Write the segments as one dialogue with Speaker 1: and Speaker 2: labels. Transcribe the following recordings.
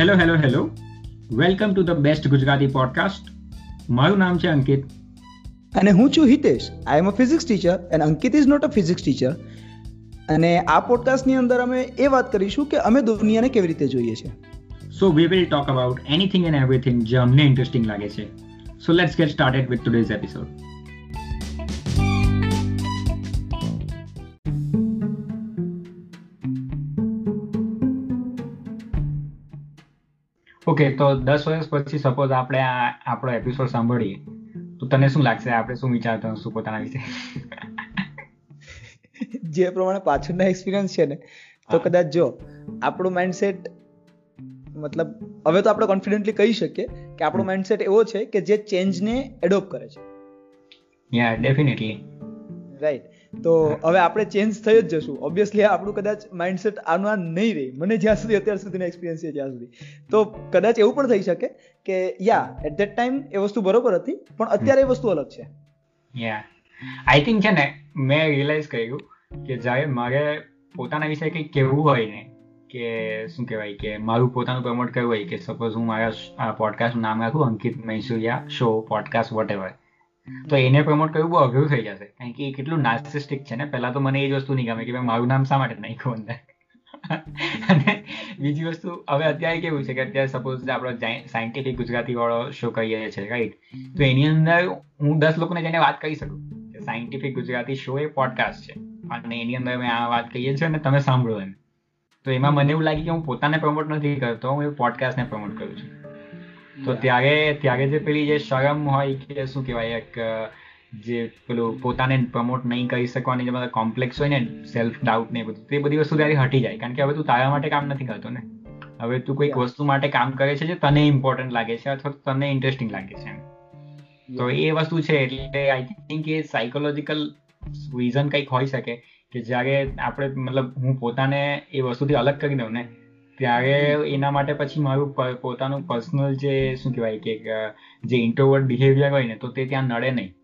Speaker 1: Hello hello hello welcome to the best Gujarati podcast મારું નામ છે અંકિત.
Speaker 2: અને હું છું Hitesh. I am a physics teacher and Ankit is not a physics teacher અને આ પોડકાસ્ટની અંદર અમે એ વાત કરીશું કે અમે દુનિયાને કેવી રીતે જોઈએ છીએ
Speaker 1: so we will talk about anything and everything જે અમને ઇન્ટરેસ્ટિંગ લાગે છે. So let's get started with today's episode okay તો દસ વર્ષ પછી સપોઝ આપણે આ આપણો એપિસોડ સાંભળીએ તો તને શું લાગશે? આપણે શું વિચારતા શું પોતાના વિશે?
Speaker 2: જે પ્રમાણે પાછળના એક્સપિરિયન્સ છે ને તો કદાચ જો આપણું માઇન્ડસેટ મતલબ હવે તો આપણે કોન્ફિડન્ટલી કહી શકીએ કે આપણો માઇન્ડસેટ એવો છે કે જે ચેન્જને એડોપ્ટ કરે છે.
Speaker 1: યા ડેફિનેટલી
Speaker 2: રાઈટ તો હવે આપણે ચેન્જ થઈ જ જશું. ઓબ્વિયસલી આપણું કદાચ માઇન્ડસેટ આનું આ નહીં રહે. મને જ્યાં સુધી, અત્યાર સુધીનો એક્સપિરિયન્સ છે જ્યાં સુધી. તો કદાચ એવું પણ થઈ શકે કે યા એટ ધેટ ટાઈમ એ વસ્તુ બરોબર હતી, પણ અત્યારે એ વસ્તુ અલગ છે.
Speaker 1: યા આઈ થિંક છે ને, મેં રિયલાઇઝ કર્યું કે જ્યારે મારે પોતાના વિશે કંઈક કહેવું હોય ને કે શું કહેવાય કે મારું પોતાનું પ્રમોટ કરવું હોય કે સપોઝ હું મારા પોડકાસ્ટનું નામ રાખું Ankit Maisuria show podcast whatever તો એને પ્રમોટ કરવું બહુ અઘરું થઈ જશે. કારણ કે એ કેટલું નાર્સિસ્ટિક છે ને? પહેલા તો મને એ જ વસ્તુ નહીં ગમે કે મારું નામ શા માટે નાખ્યું અંદર? અને બીજી વસ્તુ, હવે અત્યારે કેવું છે કે અત્યારે સપોઝ આપણો સાયન્ટિફિક ગુજરાતી વાળો શો કહીએ છીએ રાઈટ તો એની અંદર હું દસ લોકોને જઈને વાત કરી શકું સાયન્ટિફિક ગુજરાતી શો એ પોડકાસ્ટ છે. અને એની અંદર મેં આ વાત કહીએ છીએ અને તમે સાંભળો એમ. તો એમાં મને એવું લાગે કે હું પોતાને પ્રમોટ નથી કરતો, હું એ પોડકાસ્ટને પ્રમોટ કરું છું. તો ત્યારે ત્યારે જે પેલી જે શરમ હોય કે શું કહેવાય એક જે પેલું પોતાને પ્રમોટ નહીં કરી શકવાની જે બધા કોમ્પ્લેક્સ હોય ને સેલ્ફ ડાઉટ ને બધું તે બધી વસ્તુ ત્યારે હટી જાય. કારણ કે હવે તું તારા માટે કામ નથી કરતો ને. હવે તું કોઈક વસ્તુ માટે કામ કરે છે જે તને ઇમ્પોર્ટન્ટ લાગે છે અથવા તને ઇન્ટરેસ્ટિંગ લાગે છે તો એ વસ્તુ છે એટલે આઈ થિંક એ સાયકોલોજીકલ રીઝન કંઈક હોઈ શકે કે જ્યારે આપણે મતલબ હું પોતાને એ વસ્તુથી અલગ કરી દઉં ને ત્યારે એના માટે પછી મારું પોતાનું પર્સનલ જે શું કહેવાય કે જે ઇન્ટ્રોવર્ટ બિહેવિયર હોય ને તો તે ત્યાં નડે નહીં.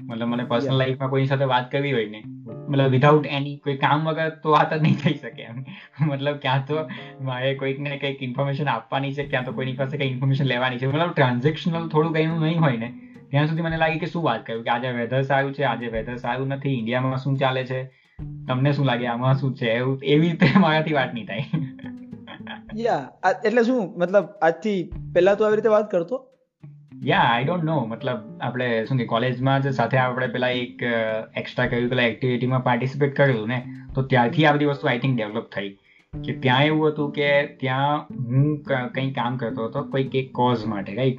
Speaker 1: મતલબ મને પર્સનલ લાઈફમાં કોઈની સાથે વાત કરવી હોય ને મતલબ વિધાઉટ એની કોઈ કામ વગર તો વાત જ નહીં થઈ શકે એમ. મતલબ ક્યાં તો મારે કોઈકને કંઈક ઇન્ફોર્મેશન આપવાની છે ક્યાં તો કોઈની પાસે કંઈ ઇન્ફોર્મેશન લેવાની છે. મતલબ ટ્રાન્ઝેક્શનલ થોડું કંઈનું નહીં હોય ને ત્યાં સુધી મને લાગે કે શું વાત કર્યું કે આજે વેધર સારું છે આજે વેધર સારું નથી ઇન્ડિયામાં શું ચાલે છે? તમને શું લાગે? આમાં શું છે? એવું એવી રીતે મારાથી વાત નહીં થાય.
Speaker 2: યા એટલે શું? મતલબ આજથી પહેલા તો આવી રીતે વાત કરતો?
Speaker 1: યા આઈ ડોન્ટ નો મતલબ આપણે શું કે કોલેજમાં જ સાથે આપણે પેલા એક એક્સ્ટ્રા કરિક્યુલર એક્ટિવિટીમાં પાર્ટિસિપેટ કર્યું ને તો ત્યારથી આ બધી વસ્તુ આઈ થિંક ડેવલપ થઈ. કે ત્યાં એવું હતું કે ત્યાં હું કંઈ કામ કરતો હતો કોઈક એક કોઝ માટે રાઈટ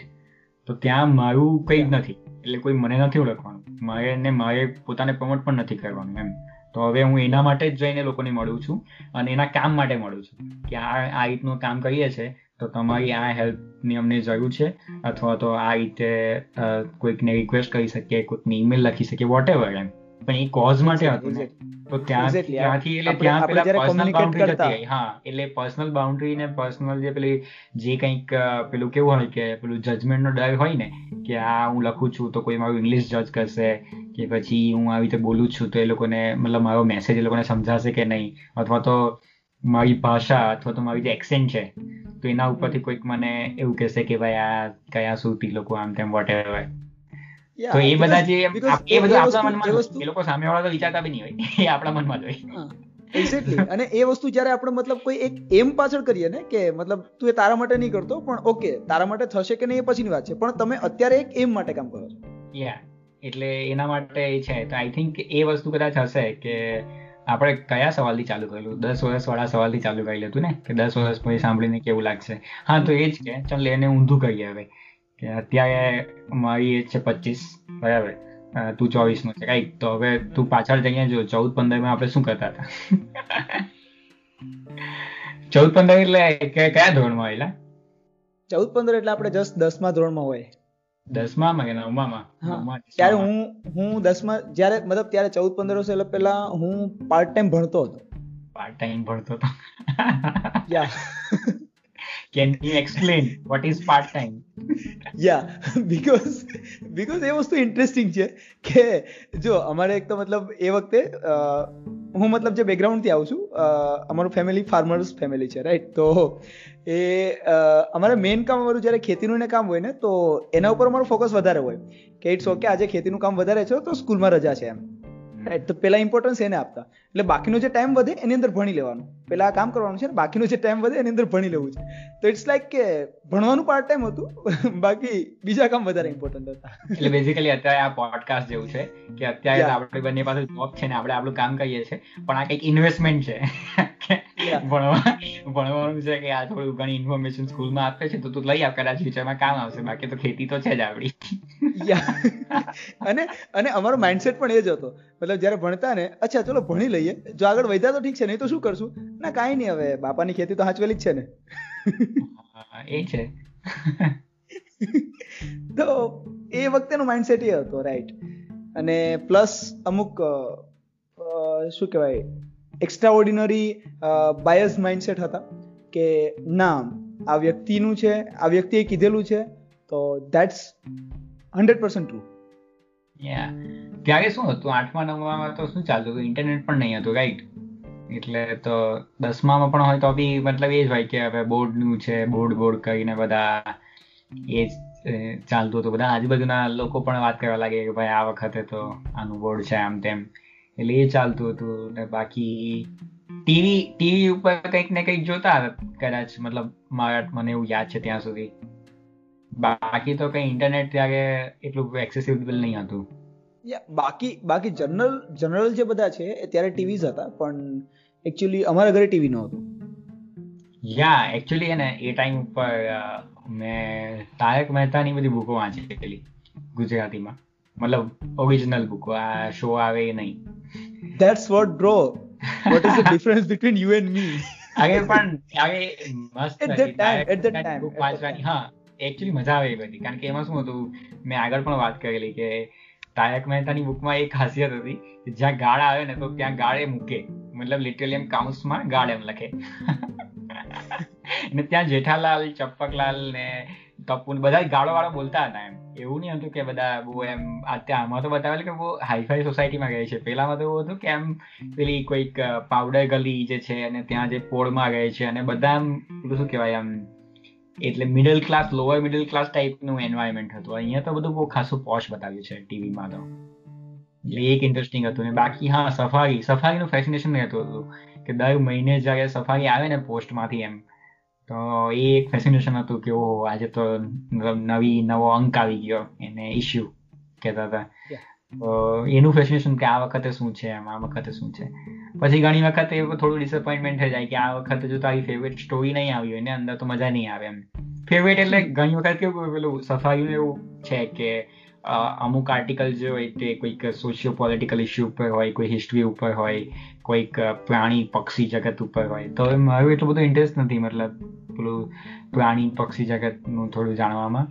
Speaker 1: તો ત્યાં મારું કંઈ જ નથી. એટલે કોઈ મને નથી ઓળખવાનું. મારે ને મારે પોતાને પ્રમોટ પણ નથી કરવાનું એમ. તો હવે હું એના માટે જ જઈને લોકોને મળું છું અને એના કામ માટે મળું છું કે આ આ રીતનું કામ કરીએ છીએ તો તમારી આ હેલ્પની અમને જરૂર છે, અથવા તો આ રીતે કોઈકને રિક્વેસ્ટ કરી શકીએ, કોઈકને ઈમેલ લખી શકીએ વોટ એવર એમ. પણ એ કોઝ માટે હતું તો ત્યાં ત્યાંથી એટલે ત્યાં પેલા પર્સનલ બાઉન્ડ્રી ગઈ હા. એટલે પર્સનલ બાઉન્ડ્રી ને પર્સનલ જે પેલી જે કંઈક પેલું કેવું હોય કે પેલું જજમેન્ટ નો ડર હોય ને કે આ હું લખું છું તો કોઈ મારું ઇંગ્લિશ જજ કરશે કે પછી હું આવી રીતે બોલું છું તો એ લોકોને મતલબ મારો મેસેજ એ લોકોને સમજાશે કે નહીં? અથવા તો મારી ભાષા અથવા તો મારી જે એક્સેન્ટ છે તો એના ઉપરથી કોઈક મને એવું કહેશે કે ભાઈ આ કયા સુરતી લોકો આમ તેમ વોટ એવર તો એ બધા જે એ બધું આપણા મનમાં એ લોકો સામે તો વિચારતા બી નહીં હોય. એ આપણા મનમાં જ હોય.
Speaker 2: એક્ઝેક્ટલી અને એ વસ્તુ જ્યારે આપણે મતલબ કોઈ એક એમ પાછળ કરીએ ને કે મતલબ તું એ તારા માટે નહીં કરતો પણ ઓકે તારા માટે થશે કે નહીં એ પછીની વાત છે. પણ તમે અત્યારે એક એમ માટે કામ કરો છો.
Speaker 1: યા એટલે એના માટે એ છે. તો આઈ થિંક એ વસ્તુ કદાચ હશે કે આપણે કયા સવાલથી ચાલુ કરેલું દસ વર્ષ વાળા સવાલથી ચાલુ કરી લેતું ને? કે દસ વર્ષ પછી સાંભળીને કેવું લાગશે? હા તો એ જ કે ચાલ એને ઊંધું કહીએ હવે. કે અત્યારે મારી એજ છે પચીસ બરાબર. તું ચોવીસનું છે રાઈટ. તો હવે તું પાછળ જઈને જો ચૌદ પંદરમાં આપણે શું કરતા હતા? ચૌદ પંદર એટલે કયા ધોરણમાં આવેલા?
Speaker 2: ચૌદ પંદર એટલે આપણે જસ્ટ દસમા ધોરણમાં હોય.
Speaker 1: દસમા કે નવમામાં?
Speaker 2: ત્યારે હું હું દસમા જ્યારે મતલબ ત્યારે ચૌદ પંદર વર્ષ એટલે પહેલા હું પાર્ટ ટાઈમ ભણતો હતો.
Speaker 1: પાર્ટ ટાઈમ ભણતો હતો. Can you explain what is part time
Speaker 2: yeah because because એ વસ્તુ ઇન્ટરેસ્ટિંગ છે કે જો અમારે એક તો મતલબ એ વખતે હું મતલબ જે બેકગ્રાઉન્ડથી આવું છું અમારું ફેમિલી ફાર્મર્સ ફેમિલી છે રાઈટ તો એ અમારે મેઇન કામ અમારું જ્યારે ખેતીનું ને કામ હોય ને, તો એના ઉપર અમારું ફોકસ વધારે હોય કે ઇટ્સ ઓકે આજે ખેતીનું કામ વધારે છે, તો સ્કૂલમાં રજા છે એમ. રાઈટ તો પેલા ઇમ્પોર્ટન્સ એને આપતા. એટલે બાકીનો જે ટાઈમ વધે એની અંદર ભણી લેવાનું. પેલા કામ કરવાનું છે બાકીનો જે ટાઈમ વધે એની અંદર ભણી લેવું છે. તો ઇટ્સ લાઈક કે ભણવાનું પાર્ટ ટાઈમ હતું બાકી બીજા કામ વધારે ઇમ્પોર્ટન્ટ હતા.
Speaker 1: એટલે બેઝિકલી અત્યારે આ પોડકાસ્ટ જેવું છે કે અત્યારે આપણે બંને પાસે જોબ છે ને આપણે આપણું કામ કરીએ છીએ પણ આ કંઈક ઇન્વેસ્ટમેન્ટ છે. ભણવાનું છે કે આ થોડું ઘણી ઇન્ફોર્મેશન સ્કૂલમાં આપે છે તો તું લઈ આવ કદાચ ફ્યુચરમાં કામ આવશે. બાકી તો ખેતી તો છે જ આપડી
Speaker 2: અને અને અમારો માઇન્ડસેટ પણ એ જ હતો. મતલબ જયારે ભણતા ને અચ્છા ચલો ભણી લઈએ. જો આગળ વધ્યા તો ઠીક છે નહીં તો શું કરશું? ના કાંઈ નહીં હવે બાપાની ખેતી તો હાચવેલી જ છે ને.
Speaker 1: એ છે.
Speaker 2: તો એ વખતેનો માઇન્ડસેટ એ હતો રાઈટ અને પ્લસ અમુક શું કહેવાય? એક્સ્ટ્રા બાયસ માઇન્ડસેટ હતા કે ના, આ વ્યક્તિનું છે, આ વ્યક્તિએ કીધેલું છે, તો ધેટ્સ હંડ્રેડ પર્સન્ટ ટ્રુ
Speaker 1: ત્યારે શું હતું? આઠમા, નવમામાં તો શું ચાલતું હતું? ઇન્ટરનેટ પણ નહીં હતું રાઈટ એટલે તો દસમામાં પણ હોય તો બી મતલબ એ જ હોય કે હવે બોર્ડનું છે, બોર્ડ બોર્ડ કરીને બધા એ, ચાલતું હતું. બધા આજુબાજુના લોકો પણ વાત કરવા લાગે કે ભાઈ આ વખતે તો આનું બોર્ડ છે, આમ તેમ. એટલે એ ચાલતું હતું ને બાકી ટીવી ટીવી ઉપર કંઈક ને કંઈક જોતા કદાચ મતલબ મારા મને એવું યાદ છે ત્યાં સુધી. બાકી તો કઈ ઇન્ટરનેટ ત્યારે એટલું એક્સેસિબલ નહીં હતું.
Speaker 2: બાકી બાકી જનરલ જનરલ જે બધા છે એ ત્યારે ટીવી હતા પણ એકચ્યુઅલી અમારા ઘરે ટીવી નહોતું.
Speaker 1: યા એકચ્યુઅલી એને એ ટાઈમ ઉપર મેં તારક મહેતાની બધી બુકો વાંચેલી ગુજરાતીમાં. મતલબ ઓરિજિનલ બુકો આ શો આવે નહીં.
Speaker 2: That's what bro what is the difference between you and me
Speaker 1: અરે પણ અરે મસ્ત
Speaker 2: at the time at the time
Speaker 1: book વાંચવાની. હા એકચ્યુઅલી મજા આવે બધી. કારણ કે એમાં શું હતું મેં આગળ પણ વાત કરેલી કે તારક મહેતાની બુકમાં એક ખાસિયત હતી કે જ્યાં ગાળ આવે ને તો ત્યાં ગાળે મૂકે. મતલબ લિટરલી એમ કાઉન્સમાં ગાળ એમ લખે. ને ત્યાં જેઠાલાલ ચપ્પકલાલ ને ટપ્પુ બધા ગાળો વાળો બોલતા હતા એમ. એવું નહીં હતું કે બધા બહુ એમ અત્યારે આમાં તો બતાવેલ કે બહુ હાઈફાઈ સોસાયટીમાં ગઈ છે. પેલામાં તો એવું હતું કે એમ પેલી કોઈક પાવડર ગલી જે છે અને ત્યાં જે પોળમાં ગઈ છે અને બધા એમ પેલું શું કહેવાય એમ, એટલે middle class lower middle class ટાઈપનું એન્વાયરમેન્ટ હતું. અહીંયા તો બધું બહુ ખાસું પોશ બતાવ્યું છે ટીવીમાં તો. એટલે એક ઇન્ટરેસ્ટિંગ હતું ને બાકી હા સફારી સફારીનું ફેસિનેશન રહેતું હતું કે દર મહિને જ્યારે સફારી આવે ને પોસ્ટમાંથી એમ તો એ એક ફેસિનેશન હતું કે ઓહો આજે તો નવી નવો અંક આવી ગયો એને ઇશ્યુ કહેતા હતા. તો એનું ફેસિનેશન કે આ વખતે શું છે એમ આ વખતે શું છે? પછી ઘણી વખત એ થોડું ડિસઅપોઇન્ટમેન્ટ થઈ જાય કે આ વખતે જો તારી ફેવરેટ સ્ટોરી નહીં આવી હોય ને અંદર તો મજા નહીં આવે એમ. ફેવરેટ એટલે ઘણી વખત કેવું પેલું સફાયું એવું છે કે અમુક આર્ટિકલ જે હોય તે કોઈક સોશિયો પોલિટિકલ ઇસ્યુ ઉપર હોય, કોઈ હિસ્ટ્રી ઉપર હોય, કોઈક પ્રાણી પક્ષી જગત ઉપર હોય. તો મારું એટલું બધું ઇન્ટરેસ્ટ નથી, મતલબ પેલું પ્રાણી પક્ષી જગતનું થોડું જાણવામાં.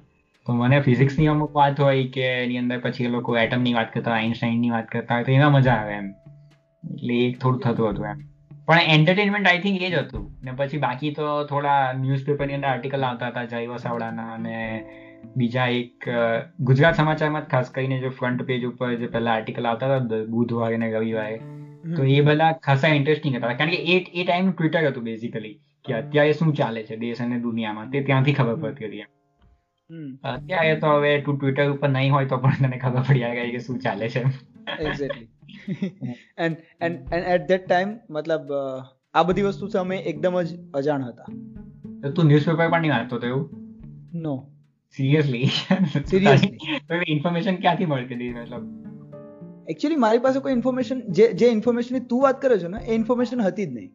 Speaker 1: તો મને ફિઝિક્સની અમુક વાત હોય કે એની અંદર પછી એ લોકો એટમની વાત કરતા આઇન્સ્ટાઇનની વાત કરતા હોય, તો એમાં મજા આવે એમ. એટલે એ થોડું થતું હતું એમ. પણ એન્ટરટેનમેન્ટ આઈ થિંક એ જ હતું. ને પછી બાકી તો થોડા ન્યૂઝપેપરની અંદર આર્ટિકલ આવતા હતા, જય વસાવડાના અને બીજા એક ગુજરાત સમાચારમાં ખાસ કરીને જો ફ્રન્ટ પેજ ઉપર જે પહેલા આર્ટિકલ આવતા હતા બુધવારે ને રવિવારે તો એ બધા ખાસા ઇન્ટરેસ્ટિંગ હતા. કારણ કે એ એ ટાઈમ ટ્વિટર હતું બેઝિકલી કે અત્યારે શું ચાલે છે દેશ અને દુનિયામાં તે ત્યાંથી ખબર પડતી હતી અત્યારે તો હવે તું ટ્વિટર ઉપર નહીં હોય તો પણ તને ખબર પડી જાય કે શું ચાલે છે
Speaker 2: exactly and and and at that time મતલબ આ બધી વસ્તુ અમે એકદમ જ અજાણ હતા.
Speaker 1: તું ન્યૂઝપેપર પણ નહીં વાંચતો તો એવું?
Speaker 2: નો
Speaker 1: સિરિયસલી
Speaker 2: સિરિયસલી
Speaker 1: ઇન્ફોર્મેશન ક્યાંથી મળતી હતી મતલબ
Speaker 2: એકચ્યુઅલી મારી પાસે કોઈ ઇન્ફોર્મેશન જે જે ઇન્ફોર્મેશનની તું વાત કરે છો ને એ ઇન્ફોર્મેશન હતી જ નહીં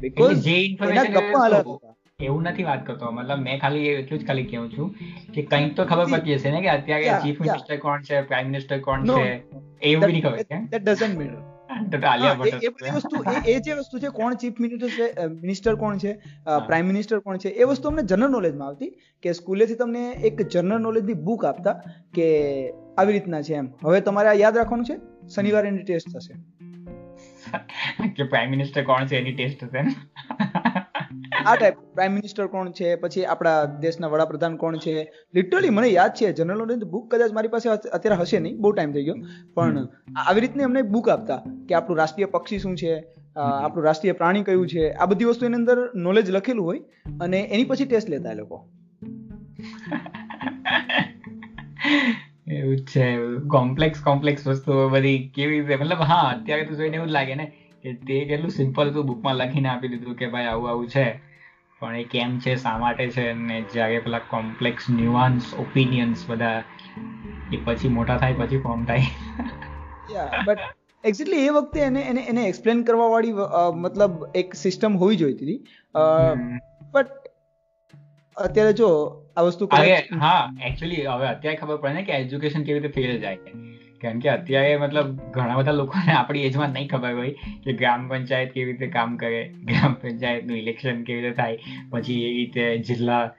Speaker 2: બીકોઝ
Speaker 1: જે
Speaker 2: એના ગપ્પા હાલત
Speaker 1: એવું નથી વાત કરતો મતલબ મેં ખાલી એટલું જ ખાલી કહું છું કે કંઈક તો ખબર પડતી હશે ને કે અત્યારે ચીફ મિનિસ્ટર કોણ છે પ્રાઇમ મિનિસ્ટર કોણ છે એવું બી ખબર છે
Speaker 2: ધેટ ડઝન્ટ મેટર એ વસ્તુ એ એ જે વસ્તુ છે કોણ ચીફ મિનિસ્ટર છે મિનિસ્ટર કોણ છે પ્રાઇમ મિનિસ્ટર કોણ છે એ વસ્તુ અમને જનરલ નોલેજમાં આવતી કે સ્કૂલેથી તમને એક જનરલ નોલેજની બુક આપતા કે આવી રીતના છે એમ. હવે તમારે આ યાદ રાખવાનું છે? શનિવારે એની ટેસ્ટ થશે.
Speaker 1: કે પ્રાઇમ મિનિસ્ટર કોણ છે એની ટેસ્ટ ને?
Speaker 2: આ ટાઈપ પ્રાઇમ મિનિસ્ટર કોણ છે? પછી આપણા દેશના વડાપ્રધાન કોણ છે? લિટરલી મને યાદ છે જનરલ નોલેજ બુક કદાચ મારી પાસે અત્યારે હશે નહીં, બહુ ટાઈમ થઈ ગયો. પણ આવી રીતની અમને બુક આપતા કે આપણું રાષ્ટ્રીય પક્ષી શું છે આપણું રાષ્ટ્રીય પ્રાણી કયું છે, આ બધી વસ્તુ એની અંદર નોલેજ લખેલું હોય અને એની પછી ટેસ્ટ લેતા એ લોકો.
Speaker 1: એવું છે કોમ્પ્લેક્સ કોમ્પ્લેક્સ વસ્તુઓ બધી કેવી રીતે, મતલબ હા, અત્યારે તો જોઈને એવું લાગે ને કે તે કેટલું સિમ્પલ તું બુકમાં લખીને આપી દીધું કે ભાઈ આવું આવું છે. પણ એ કેમ છે શા માટે છે ને જ્યારે પેલા કોમ્પ્લેક્સ ન્યુઆન્સ ઓપિનિયન્સ બધા એ પછી મોટા થાય પછી ફોર્મ થાય.
Speaker 2: બટ એક્ઝેક્ટલી એ વખતે એને એને એને એક્સપ્લેન કરવા વાળી મતલબ એક સિસ્ટમ હોવી જોઈતી હતી. બટ અત્યારે જો આ વસ્તુ
Speaker 1: હા એકચ્યુઅલી હવે અત્યારે ખબર પડે ને કે એજ્યુકેશન કેવી રીતે ફેલ જાય. કારણ કે અત્યારે મતલબ ઘણા બધા લોકોને આપણી એજમાં નહીં ખબર હોય કે ગ્રામ પંચાયત કેવી રીતે કામ કરે, ગ્રામ પંચાયતનું ઇલેક્શન કેવી રીતે થાય, પછી એ રીતે જિલ્લા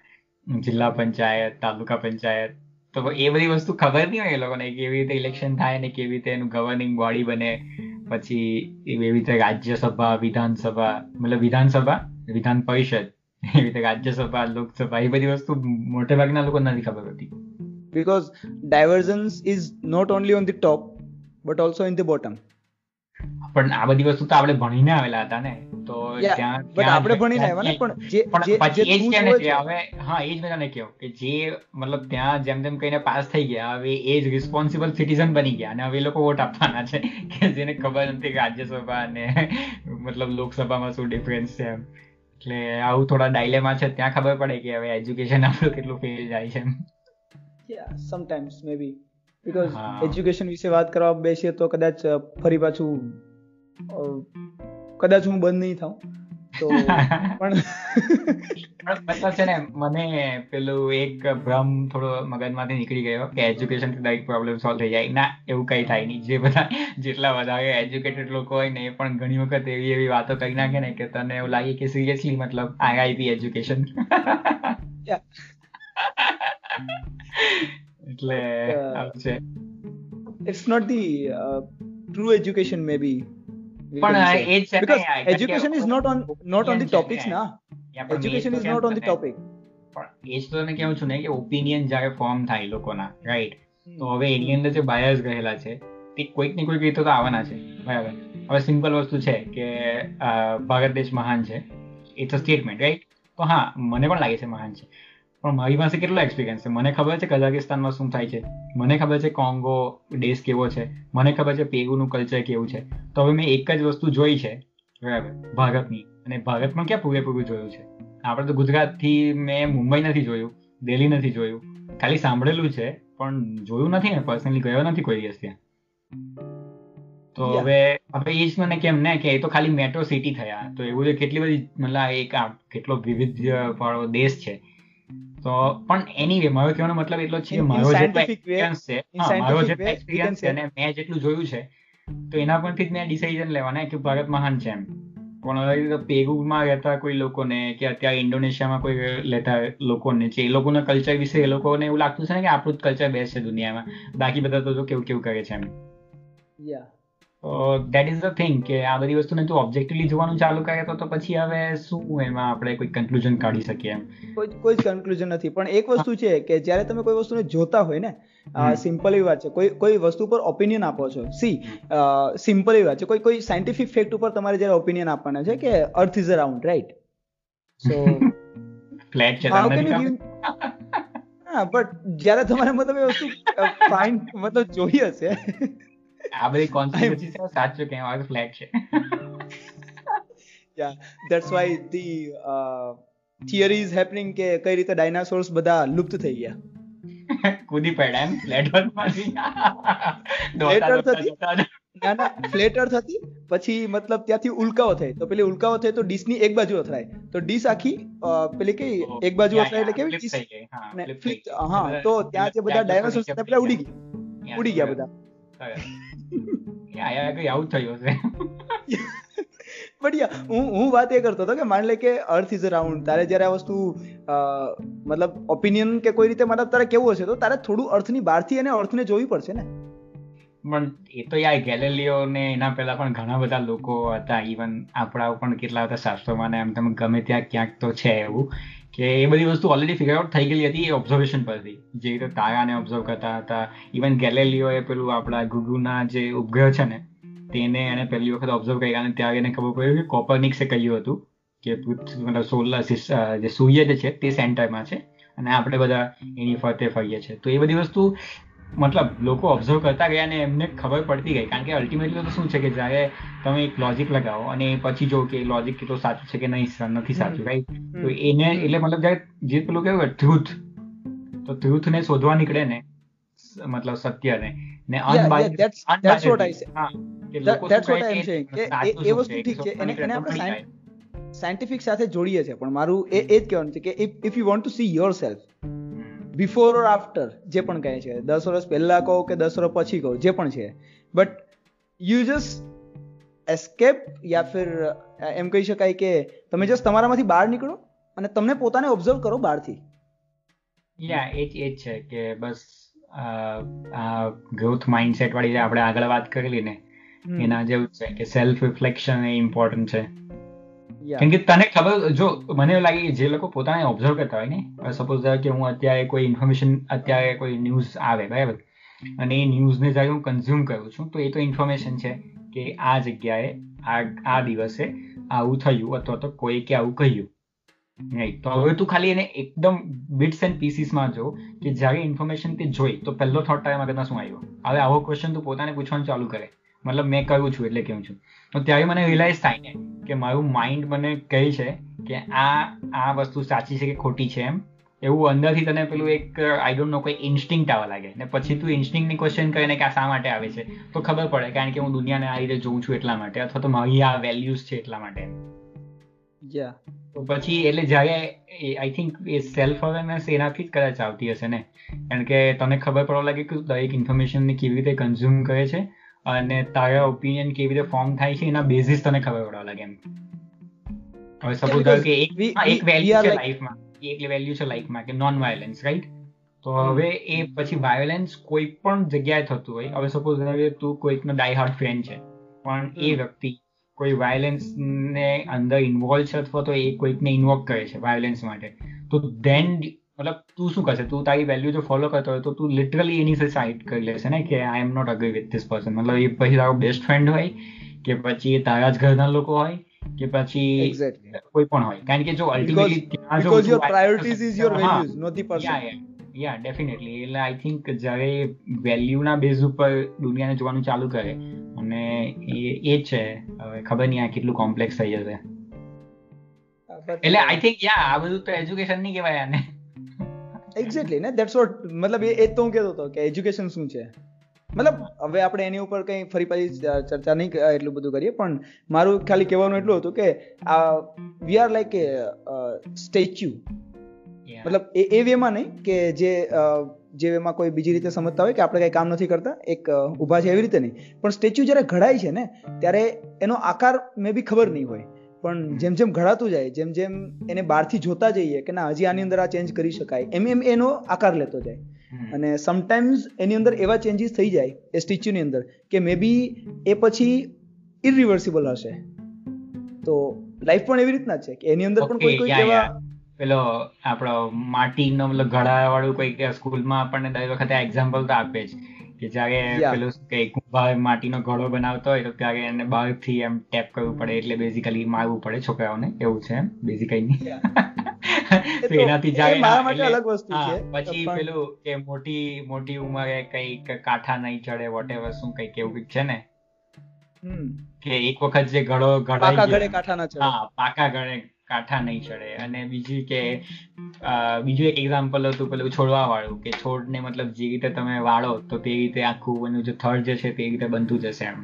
Speaker 1: જિલ્લા પંચાયત, તાલુકા પંચાયત. તો એ બધી વસ્તુ ખબર નહીં હોય એ લોકોને કેવી રીતે ઇલેક્શન થાય ને કેવી રીતે એનું ગવર્નિંગ બોડી બને. પછી એવી રીતે રાજ્યસભા, વિધાનસભા, મતલબ વિધાનસભા વિધાન પરિષદ એવી રીતે રાજ્યસભા, લોકસભા, એ બધી વસ્તુ મોટે ભાગના લોકો નથી ખબર હોતી.
Speaker 2: Because divergence is not only on the top but also in the bottom.
Speaker 1: પણ આ બધી વસ્તુ તો આપણે ભણીને આવેલા હતા ને. તો
Speaker 2: ત્યાં બટ આપણે ભણીને આવ્યા ને પણ જે
Speaker 1: જે જ કે ને હવે હા એ જ મેં તને કહ્યું કે જે મતલબ ત્યાં જેમ તેમ કહીને પાસ થઈ ગયા હવે એ જ રિસ્પોન્સિબલ સિટીઝન બની ગયા અને હવે એ લોકો વોટ આપવાના છે કે જેને ખબર નથી રાજ્યસભા અને મતલબ લોકસભામાં શું ડિફરન્સ છે એમ. એટલે આવું થોડા ડાયલેમા છે ત્યાં ખબર પડે કે હવે એજ્યુકેશન આપણું કેટલું ફેલ જાય છે
Speaker 2: sometimes maybe because education વિશે વાત કરવા બેસીએ તો કદાચ ફરી પાછું કદાચ હું બંધ નહીં થાઉં. તો
Speaker 1: પણ છે ને મને પેલું એક ભ્રમ થોડો મગજમાંથી નીકળી ગયો કે એજ્યુકેશનથી દરેક પ્રોબ્લેમ સોલ્વ થઈ જાય. ના એવું કઈ થાય નહીં. જે બધા જેટલા વધારે એજ્યુકેટેડ લોકો હોય ને એ પણ ઘણી વખત એવી એવી વાતો કરી નાખે ને કે તને એવું લાગે કે સિરિયસલી મતલબ આઈઆઈપી એજ્યુકેશન એટલે છે.
Speaker 2: It's not the true education maybe
Speaker 1: પણ એ છે
Speaker 2: because education is not on not on the topics ના education is not on the topic
Speaker 1: પણ એ જ તો તને કેવું છું ને કે ઓપિનિયન જ્યારે ફોર્મ થાય લોકોના રાઈટ તો હવે એની અંદર જે બાયસ ગયેલા છે તે કોઈક ને કોઈક રીતે તો આવવાના છે બરાબર? હવે સિમ્પલ વસ્તુ છે કે ભારત દેશ મહાન છે ઇટ્સ અ સ્ટેટમેન્ટ રાઈટ તો હા મને પણ લાગે છે મહાન છે. પણ મારી પાસે કેટલો એક્સપિરિયન્સ છે? મને ખબર છે કઝાકિસ્તાનમાં શું થાય છે? મને ખબર છે કોંગો દેશ કેવો છે? મને ખબર છે પેરુનું કલ્ચર કેવું છે? તો હવે મેં એક જ વસ્તુ જોઈ છે બરાબર ભારતની. અને ભારતમાં ક્યાં પૂરેપૂરું જોયું છે? આપણે તો ગુજરાતથી મેં મુંબઈ નથી જોયું દિલ્હી નથી જોયું. ખાલી સાંભળેલું છે પણ જોયું નથી ને પર્સનલી ગયો નથી કોઈ દિવસ ત્યાં. તો હવે હવે એ જ મને કેમ ને કે એ તો ખાલી મેટ્રો સિટી થયા. તો એવું છે કેટલી બધી મતલબ એક કેટલો વિવિધ વાળો દેશ છે. તો પણ એની વે મારો કહેવાનો મતલબ એટલો છે મારો જે એક્સપિરિયન્સ છે મારો જે એક્સપિરિયન્સ છે અને મેં જેટલું જોયું છે તો એના પરથી જ મેં ડિસિઝન લેવાના કે ભારત મહાન છે એમ. પણ પેરુમાં રહેતા કોઈ લોકોને કે અત્યારે ઇન્ડોનેશિયામાં કોઈ લેતા લોકોને છે એ લોકોના કલ્ચર વિશે એ લોકોને એવું લાગતું છે ને કે આપણું જ કલ્ચર બેસ્ટ છે દુનિયામાં. બાકી બધા તો કેવું કેવું કરે છે એમ.
Speaker 2: યા
Speaker 1: દેટ ઇઝ ધ થિંગ કે આ બધી વસ્તુને તું ઓબ્જેક્ટિવલી જોવાનું ચાલુ કરે તો પછી હવે શું એમાં આપણે કોઈ કન્ક્લુઝન કાઢી શકીએ એમ?
Speaker 2: કોઈ કોઈ જ કન્ક્લુઝન નથી. પણ એક વસ્તુ છે કે જ્યારે તમે કોઈ વસ્તુને જોતા હોય ને સિમ્પલ એવી વાત છે. કોઈ કોઈ વસ્તુ પર ઓપિનિયન આપો છો. સી સિમ્પલ એવી વાત છે. કોઈ કોઈ સાયન્ટિફિક ફેક્ટ ઉપર તમારે જ્યારે ઓપિનિયન આપવાના છે કે earth is around right so
Speaker 1: flat છે
Speaker 2: હા બટ જ્યારે તમારે મતલબ એ વસ્તુ ફાઇન મતલબ જોઈ હશે
Speaker 1: આ બધી કોન્સ્પિરસી છે સાચું કે આ ફ્લેટ છે?
Speaker 2: યા that's why the theory is happening કે કઈ રીતે ડાયનાસોર્સ બધા લુપ્ત થઈ ગયા.
Speaker 1: કૂદી પડ્યા એમ? ફ્લેટ
Speaker 2: હતી? ના ના ફ્લેટર થતી પછી મતલબ ત્યાંથી ઉલ્કાઓ થઈ. તો પેલી ઉલ્કાઓ થઈ તો ડીશની એક બાજુ અથડાય તો ડીશ આખી પેલી કઈ એક બાજુ અથડાય એટલે કેવી ડીશ? હા તો ત્યાં જે બધા ડાયનોસોર્સ હતા પેલા ઉડી ગયા. ઉડી ગયા બધા.
Speaker 1: આવું થયું છે
Speaker 2: બઢિયા હું હું વાત એ કરતો હતો કે માન લે કે અર્થ ઇઝ અરાઉન્ડ તારે જ્યારે આ વસ્તુ મતલબ ઓપિનિયન કે કોઈ રીતે મતલબ તારે કેવું હશે તો તારે થોડું અર્થની બહારથી અને અર્થને જોવી પડશે ને.
Speaker 1: પણ એ તો યાર ગેલેલિયો ને એના પહેલા પણ ઘણા બધા લોકો હતા. ઇવન આપણા પણ કેટલા હતા શાસ્ત્રોમાં ને એમ તમે ગમે ત્યાં ક્યાંક તો છે એવું. કે એ બધી વસ્તુ ઓલરેડી ફિગર આઉટ થઈ ગયેલી હતી એ ઓબ્ઝર્વેશન પરથી. જે રીતે તારાને ઓબ્ઝર્વ કરતા હતા. ઇવન એ પેલું આપણા ગુગુના જે ઉપગ્રહ છે ને, તેને એને પહેલી વખત ઓબ્ઝર્વ કર્યા અને ત્યારે એને ખબર પડી કે કોપરનિક્સે કહ્યું હતું કે મતલબ સોલર જે સૂર્ય જે છે તે સેન્ટરમાં છે અને આપણે બધા એની ફરતે ફરીએ છીએ. તો એ બધી વસ્તુ મતલબ લોકો ઓબ્ઝર્વ કરતા ગયા અને એમને ખબર પડતી ગઈ. કારણ કે અલ્ટિમેટલી તો શું છે કે જ્યારે તમે એક લોજિક લગાવો અને પછી જો કે લોજિક કેટલો સાચું છે કે નહીં નથી સાચું રાઈટ તો એને એટલે મતલબ જ્યારે જે પેલું કેવું ટ્રુથ તો ટ્રુથને શોધવા નીકળે ને મતલબ સત્યને ને
Speaker 2: એ વસ્તુ ઠીક છે. એને આપણે સાયન્ટિફિક સાથે જોડીએ છે પણ મારું એ જ કહેવાનું છે કે if you want to see yourself before or after જે પણ કહે છે. દસ વર્ષ પહેલા કહો કે દસ વર્ષ પછી કહો જે પણ છે. બટ યુ જસ્ટ એસ્કેપ યા ફિર એમ કહી શકાય કે તમે જસ્ટ તમારામાંથી બહાર નીકળો અને તમને પોતાને ઓબ્ઝર્વ કરો બહારથી.
Speaker 1: યા એ જ એ જ છે કે બસ આ ગ્રોથ માઇન્ડસેટ વાળી આપણે આગળ વાત કરેલી ને એના જેવું છે કે સેલ્ફ રિફ્લેક્શન એ ઇમ્પોર્ટન્ટ છે. કેમ કે તને ખબર, જો મને એવું લાગે કે જે લોકો પોતાને ઓબ્ઝર્વ કરતા હોય ને સપોઝ કે હું અત્યારે કોઈ ઇન્ફોર્મેશન અત્યારે કોઈ ન્યૂઝ આવે, બરાબર? અને એ ન્યૂઝને જ્યારે હું કન્ઝ્યુમ કરું છું, તો એ તો ઇન્ફોર્મેશન છે કે આ જગ્યાએ, આ આ દિવસે આવું થયું, અથવા તો કોઈ કે આવું કહ્યું. રાઈટ તો હવે તું ખાલી એને એકદમ બિટ્સ એન્ડ પીસીસમાં જો કે જ્યારે ઇન્ફોર્મેશન તે જોઈ, તો પહેલો થોટ તારા મગજમાં શું આવ્યો? હવે આવો ક્વેશ્ચન તું પોતાને પૂછવાનું ચાલુ કરે. મતલબ મેં કહ્યું છું એટલે કેવું છું. તો ત્યારે મને રિયલાઇઝ થાય ને કે મારું માઇન્ડ મને કહે છે કે આ આ વસ્તુ સાચી છે કે ખોટી છે એમ. એવું અંદરથી તને પેલું એક આઈ ડોન્ટ નો કોઈ ઇન્સ્ટિંક્ટ આવવા લાગે. ને પછી તું ઇન્સ્ટિંક્ટની ક્વેશ્ચન કરીને કે આ શા માટે આવે છે તો ખબર પડે કારણ કે હું દુનિયાને આ રીતે જોઉં છું એટલા માટે અથવા તો મારી આ વેલ્યુઝ છે એટલા માટે. તો પછી એટલે જ્યારે આઈ થિંક એ સેલ્ફ અવેરનેસ એનાથી જ કદાચ આવતી હશે ને. કારણ કે તને ખબર પડવા લાગે કે દરેક ઇન્ફોર્મેશનને કેવી રીતે કન્ઝ્યુમ કરે છે. અને તારા ઓપિનિયન કેવી રીતે ફોર્મ થાય છે એના બેઝિસ તને ખબર પડવા લાગે એમ. હવે સપોઝ કે એક એક વેલ્યુ છે લાઈફમાં એક વેલ્યુ છે લાઈફમાં કે નોન વાયોલન્સ રાઈટ તો હવે એ પછી વાયોલન્સ કોઈ પણ જગ્યાએ થતું હોય હવે સપોઝ હવે તું કોઈકનો ડાય હાર્ટ ફેન છે પણ એ વ્યક્તિ કોઈ વાયોલન્સ ને અંદર ઇન્વોલ્વ છે અથવા તો એ કોઈકને ઇન્વોક કરે છે વાયોલન્સ માટે તો ધેન મતલબ તું શું કરશે? તું તારી વેલ્યુ જો ફોલો કરતો હોય તો તું લિટરલી એની સાથે સાઇડ કરી લેશે ને કે I am not agree with this person મતલબ એ પછી તારો બેસ્ટ ફ્રેન્ડ હોય કે પછી તારા જ ઘરના લોકો હોય કે પછી કોઈ પણ હોય. કારણ કે જો ultimately
Speaker 2: because your priorities is your values not the
Speaker 1: person yeah definitely એટલે આઈ થિંક જ્યારે વેલ્યુના બેઝ ઉપર દુનિયાને જોવાનું ચાલુ કરે અને એ એ છે. હવે ખબર નહીં આ કેટલું કોમ્પ્લેક્સ થઈ જશે. એટલે આઈ થિંક યા આ બધું તો એજ્યુકેશન નહીં કહેવાય આને.
Speaker 2: એક્ઝેક્ટલી ને દેટ્સ વોટ મતલબ એ તો હું કહેતો હતો કે એજ્યુકેશન શું છે? મતલબ હવે આપણે એની ઉપર કંઈ ફરી પાછી ચર્ચા નહીં એટલું બધું કરીએ પણ મારું ખાલી કહેવાનું એટલું હતું કે આ we are like a statue મતલબ એ એ વેમાં નહીં કે જે જે વેમાં કોઈ બીજી રીતે સમજતા હોય કે આપણે કંઈ કામ નથી કરતા એક ઊભા છે એવી રીતે નહીં. પણ સ્ટેચ્યુ જ્યારે ઘડાય છે ને ત્યારે એનો આકાર મે બી ખબર નહીં હોય. પણ જેમ જેમ ઘડાતું જાય જેમ જેમ એને બહારથી જોતા જઈએ કે ના હજી આની અંદર આ ચેન્જ કરી શકાય એમ એમ એનો આકાર લેતો જાય. અને સમટાઈમ્સ એની અંદર એવા ચેન્જીસ થઈ જાય એ સ્ટેચ્યુની અંદર કે મે બી એ પછી ઇરિવર્સિબલ હશે. તો લાઈફ પણ એવી રીતના છે કે એની અંદર પણ કોઈ કોઈ એવા
Speaker 1: પેલો આપણો માટીનો મતલબ ઘડા વાળું કોઈ સ્કૂલમાં આપણને દર વખતે એક્ઝામ્પલ તો આપે જ. કે જ્યારે પેલું કંઈક માટીનો ઘડો બનાવતો હોય તો ત્યારે એને બહારથી એમ ટેપ કરવું પડે એટલે બેઝિકલી મારવું પડે છોકરાઓને. એવું છે એમ બેઝિકલી તો એનાથી પછી પેલું કે મોટી મોટી ઉંમરે કંઈક કાંઠા નહીં ચડે વોટેવર શું કંઈક એવું કંઈક છે ને? કે એક વખત જે ઘડો ઘડાઈ હા પાકા ગળે કાંઠા નહીં ચડે. અને બીજી કે બીજું એક એક્ઝામ્પલ હતું પેલું છોડવા વાળું કે છોડને મતલબ જે રીતે તમે વાળો તો તે રીતે આખું એનું જે થડ જે છે તે રીતે બનતું જશે એમ.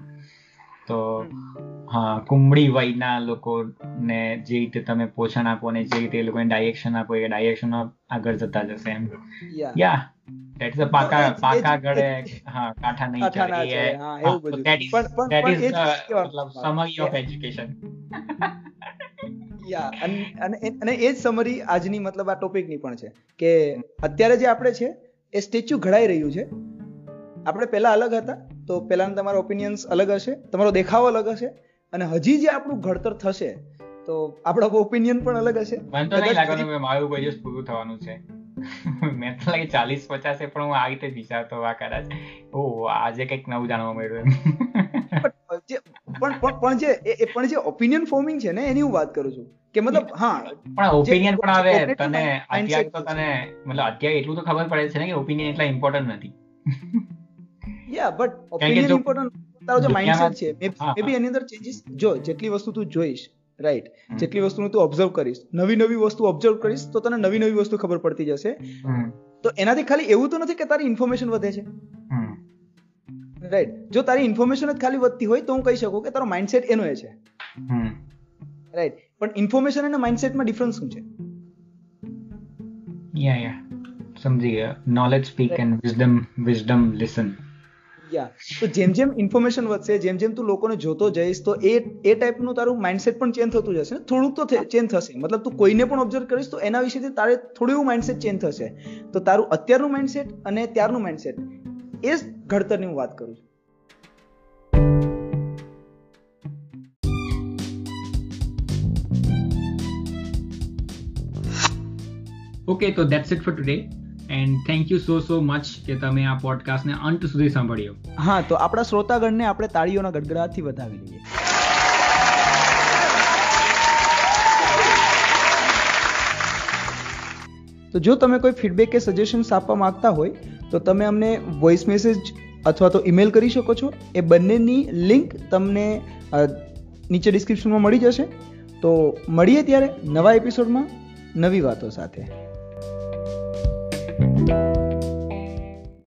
Speaker 1: તો હા કુંબળી વયના લોકોને જે રીતે તમે પોષણ આપો ને જે રીતે એ લોકોને ડાયરેક્શન આપો એ ડાયરેક્શન આગળ જતા જશે એમ. યા દેટ ઇઝ પાકા પાકા ગળે હા કાંઠા નહીં ચડે.
Speaker 2: એ
Speaker 1: દેટ ઇઝ ઇઝ મતલબ સમરી ઓફ એજ્યુકેશન
Speaker 2: યા અને અને એ જ સમરી આજની મતલબ આ ટોપિકની પણ છે કે અત્યારે જે આપણે છે એ સ્ટેચ્યુ ઘડાઈ રહ્યું છે. આપણે પહેલા અલગ હતા તો પહેલાના તમારા ઓપિનિયન્સ અલગ હશે તમારો દેખાવ અલગ હશે અને હજી જે આપણું ઘડતર થશે તો આપણો ઓપિનિયન પણ અલગ હશે.
Speaker 1: મને તો નહીં લાગવાનું કે મારું દિવસ પૂરું થવાનું છે. મેં તો લાગે ચાલીસ પચાસ પણ હું આ રીતે વિચારતો આ કદાચ. ઓ આજે કંઈક નવું જાણવા મળ્યું
Speaker 2: પણ પણ જે પણ જે ઓપિનિયન ફોર્મિંગ છે ને એની હું વાત કરું છું. કે મતલબ હા.
Speaker 1: પણ ઓપિનિયન પણ આવે તને અત્યારે તો તને મતલબ અત્યારે એટલું તો ખબર પડે છે ને કે ઓપિનિયન એટલા ઇમ્પોર્ટન્ટ નથી.
Speaker 2: યા બટ ઓપિનિયન ઇમ્પોર્ટન્ટ તારો જે માઇન્ડસેટ છે મેબી એની અંદર ચેન્જીસ જો જેટલી વસ્તુ તું જોઈશ રાઈટ જેટલી વસ્તુનું તું ઓબ્ઝર્વ કરીશ નવી નવી વસ્તુ ઓબ્ઝર્વ કરીશ તો તને નવી નવી વસ્તુ ખબર પડતી જશે. તો એનાથી ખાલી એવું તો નથી કે તારી ઇન્ફોર્મેશન વધે છે. રાઈટ જો તારી ઇન્ફોર્મેશન જ ખાલી વધતી હોય તો હું કહી શકું કે તારો માઇન્ડસેટ એનો એ છે. રાઈટ પણ ઇન્ફોર્મેશન અને માઇન્ડસેટમાં ડિફરન્સ શું છે?
Speaker 1: યા યા સમજી ગયા. Knowledge speak and wisdom wisdom listen
Speaker 2: યા તો જેમ જેમ ઇન્ફોર્મેશન વધશે જેમ જેમ તું લોકોને જોતો જઈશ તો એ એ ટાઈપનું તારું માઇન્ડસેટ પણ ચેન્જ થતું જશે થોડુંક તો ચેન્જ થશે. મતલબ તું કોઈને પણ ઓબ્ઝર્વ કરીશ તો એના વિશેથી તારે થોડું એવું માઇન્ડસેટ ચેન્જ થશે. તો તારું અત્યારનું માઇન્ડસેટ અને ત્યારનું માઇન્ડસેટ એ જ ઘડતરની હું વાત કરું છું
Speaker 1: ઓકે તો that's it for today and thank you so so much કે તમે આ પોડકાસ્ટને અંત સુધી સાંભળ્યો.
Speaker 2: હા તો આપણા શ્રોતાગણને આપણે તાળીઓના ગડગડાટથી વધાવી લઈએ તો જો તમે કોઈ ફીડબેક કે સજેશન્સ આપવા માંગતા હોય તો તમે અમને વોઇસ મેસેજ અથવા તો ઈમેલ કરી શકો છો. એ બંનેની લિંક તમને નીચે ડિસ્ક્રિપ્શનમાં મળી જશે. તો મળીએ ત્યારે નવા એપિસોડમાં નવી વાતો સાથે. thank you